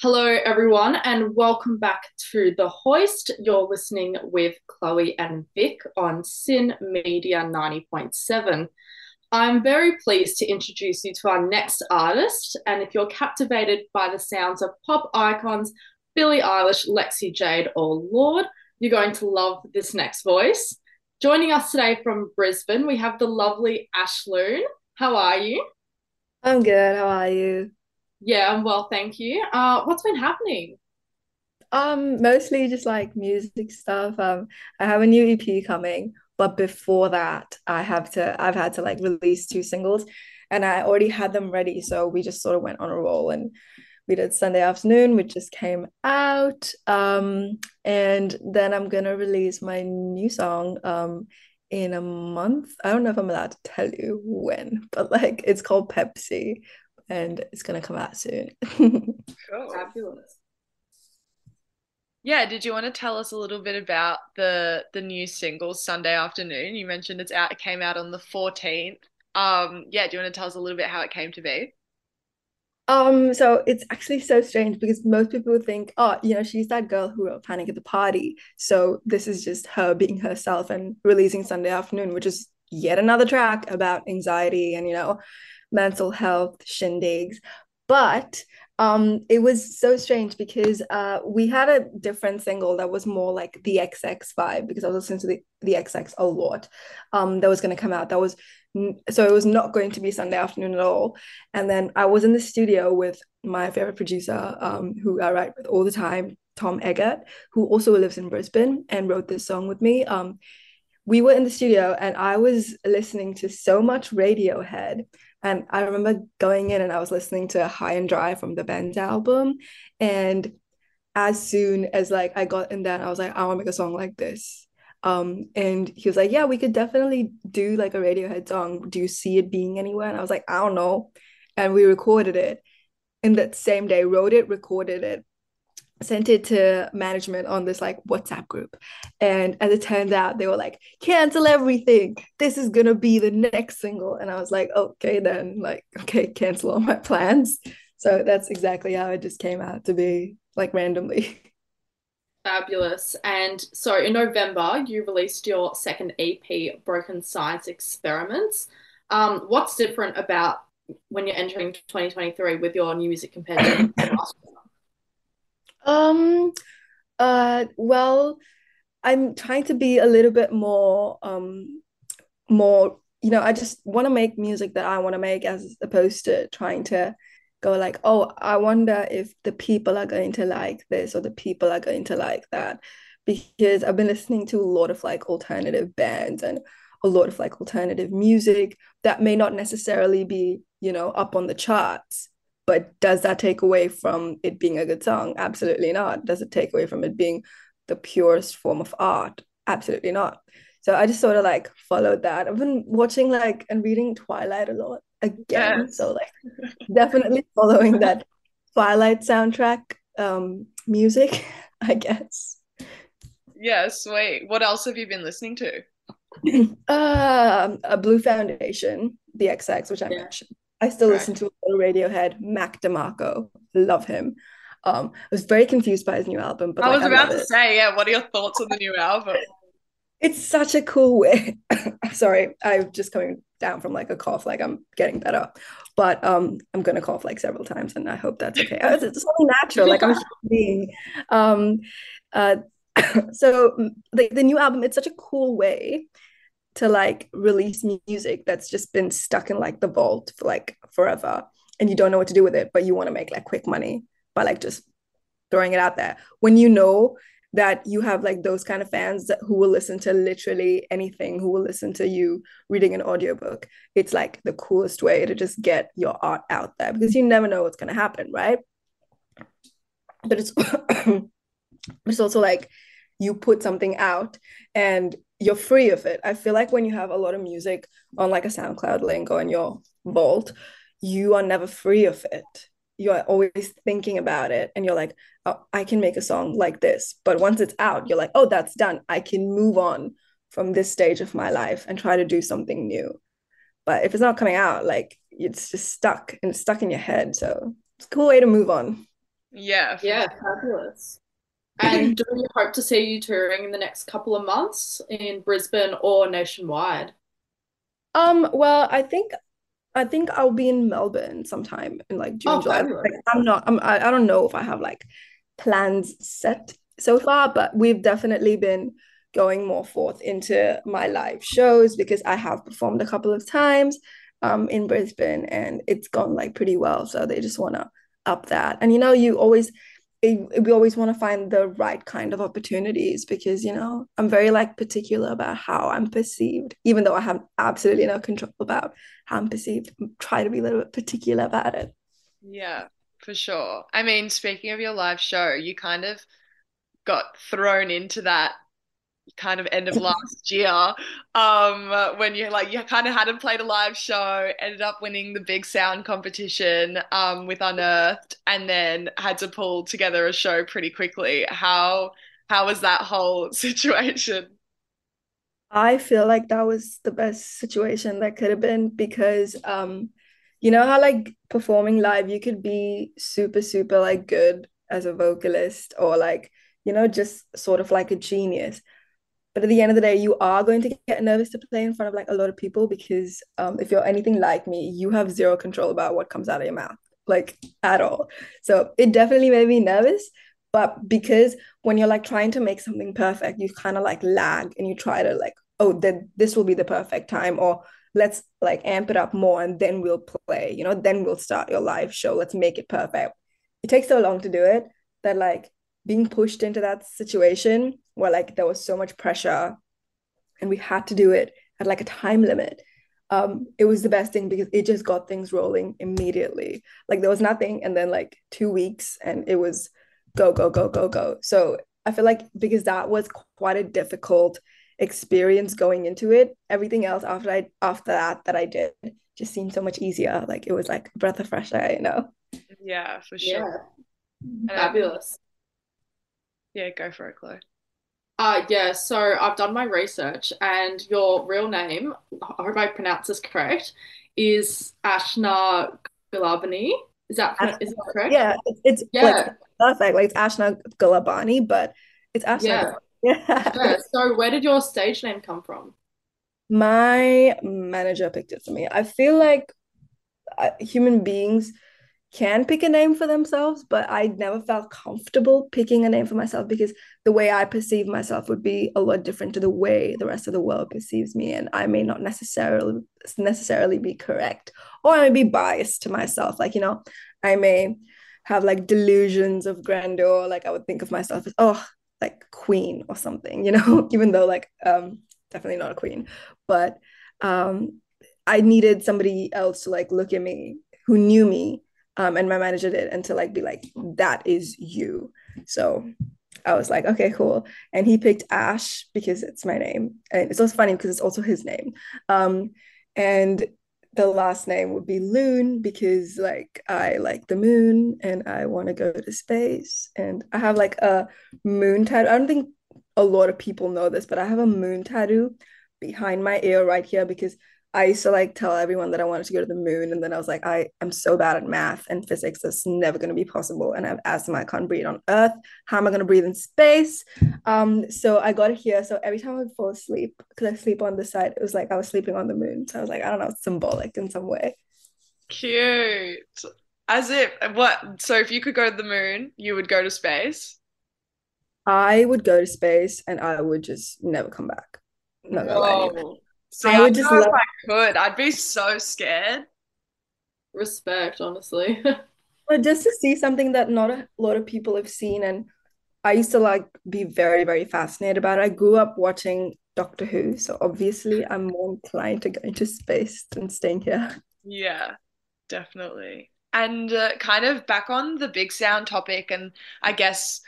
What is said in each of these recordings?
Hello, everyone, and welcome back to The Hoist. You're listening with Chloe and Vic on SYN Media 90.7. I'm very pleased to introduce you to our next artist. And if you're captivated by the sounds of pop icons Billie Eilish, Lexi Jayde, or Lorde, you're going to love this next voice. Joining us today from Brisbane, we have the lovely Ash Lune. How are you? I'm good. How are you? Yeah, I'm well, thank you. Uh, what's been happening? Um, mostly just like music stuff. Um, I have a new EP coming, but before that, I have to I've had to like release two singles and I already had them ready. So we just sort of went on a roll and we did Sunday afternoon, which just came out. Um, and then I'm gonna release my new song um in a month. I don't know if I'm allowed to tell you when, but like it's called Pepsi and it's gonna come out soon. Cool. Fabulous. Yeah, did you want to tell us a little bit about the the new single Sunday Afternoon? You mentioned it's out, it came out on the 14th. Um, yeah, do you want to tell us a little bit how it came to be? Um, so it's actually so strange because most people would think, oh, you know, she's that girl who wrote Panic at the Party. So this is just her being herself and releasing Sunday Afternoon, which is yet another track about anxiety and, you know, mental health shindigs. But um, it was so strange because uh, we had a different single that was more like the XX vibe because I was listening to the, the XX a lot. Um, that was going to come out. That was so it was not going to be Sunday afternoon at all. And then I was in the studio with my favorite producer, um, who I write with all the time, Tom Eggert, who also lives in Brisbane and wrote this song with me. Um, we were in the studio and I was listening to so much Radiohead and I remember going in and I was listening to High and Dry from the band's album. And as soon as like I got in that, I was like, I want to make a song like this. Um, and he was like, Yeah, we could definitely do like a Radiohead song. Do you see it being anywhere? And I was like, I don't know. And we recorded it. in that same day, wrote it, recorded it, sent it to management on this like WhatsApp group. And as it turned out, they were like, cancel everything. This is gonna be the next single. And I was like, okay, then like, okay, cancel all my plans. So that's exactly how it just came out to be like randomly. Fabulous. And so in November, you released your second EP, Broken Science Experiments. Um, what's different about when you're entering 2023 with your new music compared to last year? Um, uh, well, I'm trying to be a little bit more, um, more, you know, I just want to make music that I want to make as opposed to trying to go like, oh, I wonder if the people are going to like this or the people are going to like that. Because I've been listening to a lot of like alternative bands and a lot of like alternative music that may not necessarily be, you know, up on the charts but does that take away from it being a good song? Absolutely not. Does it take away from it being the purest form of art? Absolutely not. So I just sort of like followed that. I've been watching like and reading Twilight a lot again. Yes. So like definitely following that Twilight soundtrack um music, I guess. Yes, wait. What else have you been listening to? uh, a Blue Foundation, the XX, which I yeah. mentioned. I still listen to a Radiohead, Mac DeMarco. Love him. Um, I was very confused by his new album, but I like, was about to it. say, yeah. What are your thoughts on the new album? It's such a cool way. Sorry, I'm just coming down from like a cough. Like I'm getting better, but um, I'm gonna cough like several times, and I hope that's okay. it's, it's only natural. Like I'm being. Um, uh, so the the new album, it's such a cool way to like release music that's just been stuck in like the vault for like forever and you don't know what to do with it but you want to make like quick money by like just throwing it out there. When you know that you have like those kind of fans that, who will listen to literally anything who will listen to you reading an audiobook it's like the coolest way to just get your art out there because you never know what's going to happen right? But it's it's also like you put something out and you're free of it. I feel like when you have a lot of music on like a SoundCloud link or in your vault, you are never free of it. You are always thinking about it and you're like, oh, I can make a song like this. But once it's out, you're like, oh, that's done. I can move on from this stage of my life and try to do something new. But if it's not coming out, like it's just stuck and stuck in your head. So it's a cool way to move on. Yeah. Yeah, fabulous. And do we hope to see you touring in the next couple of months in Brisbane or nationwide? Um, well, I think I think I'll be in Melbourne sometime in like June, Oh, July. Like, I'm not, I'm, I, I don't know if I have like plans set so far, but we've definitely been going more forth into my live shows because I have performed a couple of times um in Brisbane and it's gone like pretty well. So they just want to up that. And you know, you always it, we always want to find the right kind of opportunities because you know I'm very like particular about how I'm perceived, even though I have absolutely no control about how I'm perceived. I Try to be a little bit particular about it. Yeah, for sure. I mean, speaking of your live show, you kind of got thrown into that kind of end of last year um when you like you kind of hadn't played a live show ended up winning the BIGSOUND competition um with Unearthed and then had to pull together a show pretty quickly. How how was that whole situation? I feel like that was the best situation that could have been because um you know how like performing live you could be super super like good as a vocalist or like you know just sort of like a genius but at the end of the day you are going to get nervous to play in front of like a lot of people because um if you're anything like me you have zero control about what comes out of your mouth like at all. So it definitely made me nervous but because when you're like trying to make something perfect you kind of like lag and you try to like oh then this will be the perfect time or let's like amp it up more and then we'll play you know then we'll start your live show. Let's make it perfect. It takes so long to do it that like being pushed into that situation where like there was so much pressure and we had to do it at like a time limit um it was the best thing because it just got things rolling immediately. Like there was nothing and then like two weeks and it was go go go go go. So i feel like because that was quite a difficult experience going into it everything else after i after that that i did just seemed so much easier. Like it was like a breath of fresh air you know? Yeah for sure. Yeah, and I, fabulous. Yeah go for it Chloe Uh, yeah, so I've done my research, and your real name, I hope I pronounce this correct, is Ashna Gulabani. Is that Ashna, is that correct? yeah it's, it's like Yeah, perfect like it's ashna galabani but it's ashna yeah, yeah yeah. So where did your stage name come from? my manager picked it for me i feel like uh, human beings can pick a name for themselves, but I never felt comfortable picking a name for myself because the way I perceive myself would be a lot different to the way the rest of the world perceives me, and I may not necessarily necessarily be correct, or I may be biased to myself. Like you know, I may have like delusions of grandeur. Like I would think of myself as oh, like queen or something. You know, even though like um definitely not a queen, but um I needed somebody else to like look at me who knew me um, and my manager did, and to like be like, that is you. So I was like, okay, cool. And he picked Ash because it's my name. And it's also funny because it's also his name. Um, and the last name would be Lune because like I like the moon and I want to go to space. And I have like a moon tattoo. I don't think a lot of people know this, but I have a moon tattoo behind my ear right here because I used to like tell everyone that I wanted to go to the moon, and then I was like, I am so bad at math and physics, that's never going to be possible. And I have asthma, I can't breathe on Earth. How am I going to breathe in space? Um, so I got it here. So every time I would fall asleep, because I sleep on this side, it was like I was sleeping on the moon. So I was like, I don't know, it's symbolic in some way. cute as if what so if you could go to the moon you would go to space I would go to space and I would just never come back. Not gonna lie to you. Whoa. See, I I would don't just know if I could. I'd be so scared. Respect, honestly. but just to see something that not a lot of people have seen and I used to like be very, very fascinated about it. I grew up watching Doctor Who, so obviously I'm more inclined to go into space than staying here. Yeah, definitely. And uh, kind of back on the BIGSOUND topic, and I guess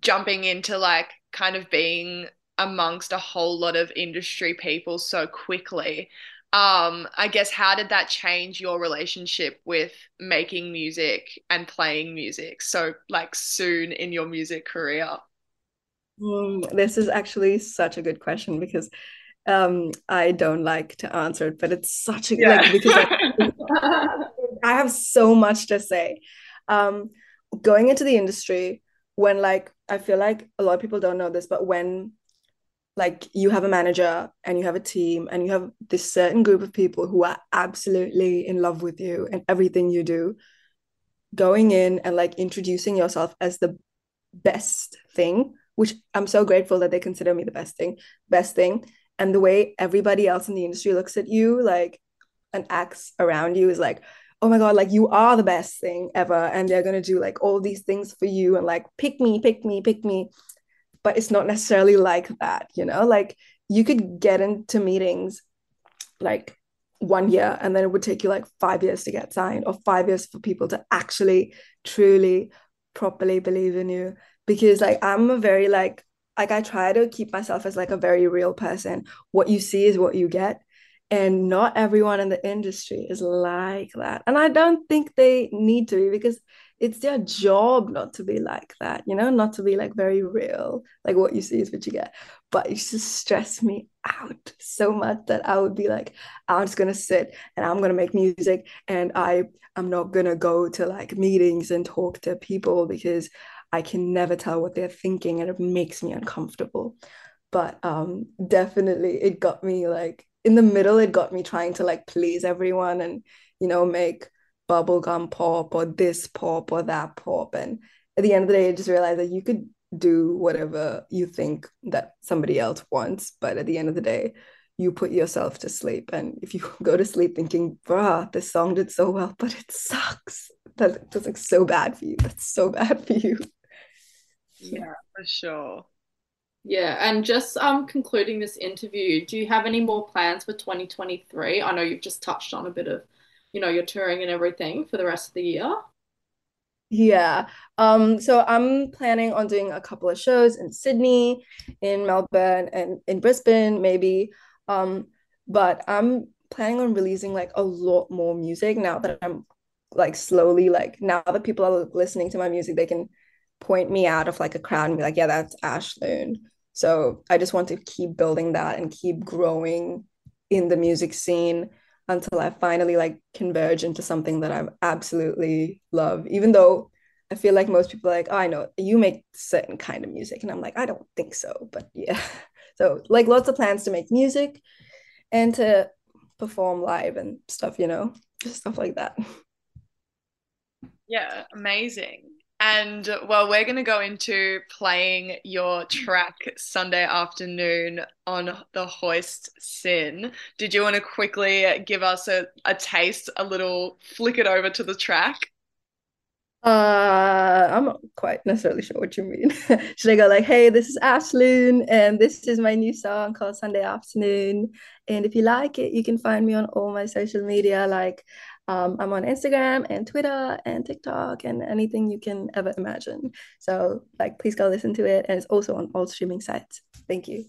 jumping into like kind of being amongst a whole lot of industry people so quickly. Um, I guess how did that change your relationship with making music and playing music so like soon in your music career? Mm, this is actually such a good question because um I don't like to answer it, but it's such a like Yeah. because like I have so much to say. Um, going into the industry when like I feel like a lot of people don't know this, but when like you have a manager and you have a team and you have this certain group of people who are absolutely in love with you and everything you do, going in and like introducing yourself as the best thing, which I'm so grateful that they consider me the best thing, best thing. And the way everybody else in the industry looks at you, like and acts around you is like, oh my god like you are the best thing ever and they're going to do like all these things for you and like pick me pick me pick me but it's not necessarily like that you know? Like you could get into meetings like one year and then it would take you like five years to get signed or five years for people to actually truly properly believe in you. Because like i'm a very like like i try to keep myself as like a very real person. What you see is what you get. And not everyone in the industry is like that. And I don't think they need to be because it's their job not to be like that, you know, not to be like very real. Like what you see is what you get. But it just stressed me out so much that I would be like, I'm just gonna sit and I'm gonna make music and I I'm not gonna go to like meetings and talk to people because I can never tell what they're thinking and it makes me uncomfortable. But um definitely it got me like in the middle it got me trying to like please everyone and you know make bubblegum pop or this pop or that pop and at the end of the day I just realized that you could do whatever you think that somebody else wants. But at the end of the day you put yourself to sleep. And if you go to sleep thinking bruh this song did so well but it sucks. That that's like so bad for you. That's so bad for you. Yeah for sure. Yeah, and just um concluding this interview, do you have any more plans for 2023? I know you've just touched on a bit of, you know, your touring and everything for the rest of the year. Yeah. Um, so I'm planning on doing a couple of shows in Sydney, in Melbourne, and in Brisbane, maybe. Um, but I'm planning on releasing like a lot more music now that I'm like slowly like now that people are listening to my music, they can point me out of like a crowd and be like, yeah, that's Ash Lune. So I just want to keep building that and keep growing in the music scene until I finally like converge into something that I absolutely love. Even though I feel like most people are like, oh, I know you make certain kind of music. And I'm like, I don't think so. But yeah. So like lots of plans to make music and to perform live and stuff, you know, just stuff like that. Yeah, amazing. And well, we're going to go into playing your track Sunday afternoon on the Hoist SYN. Did you want to quickly give us a, a taste, a little flick it over to the track? Uh, I'm not quite necessarily sure what you mean. Should I go like, hey, this is Ash Lune, and this is my new song called Sunday Afternoon. And if you like it, you can find me on all my social media like um, I'm on Instagram and Twitter and TikTok and anything you can ever imagine. So, like, please go listen to it. And it's also on all streaming sites. Thank you.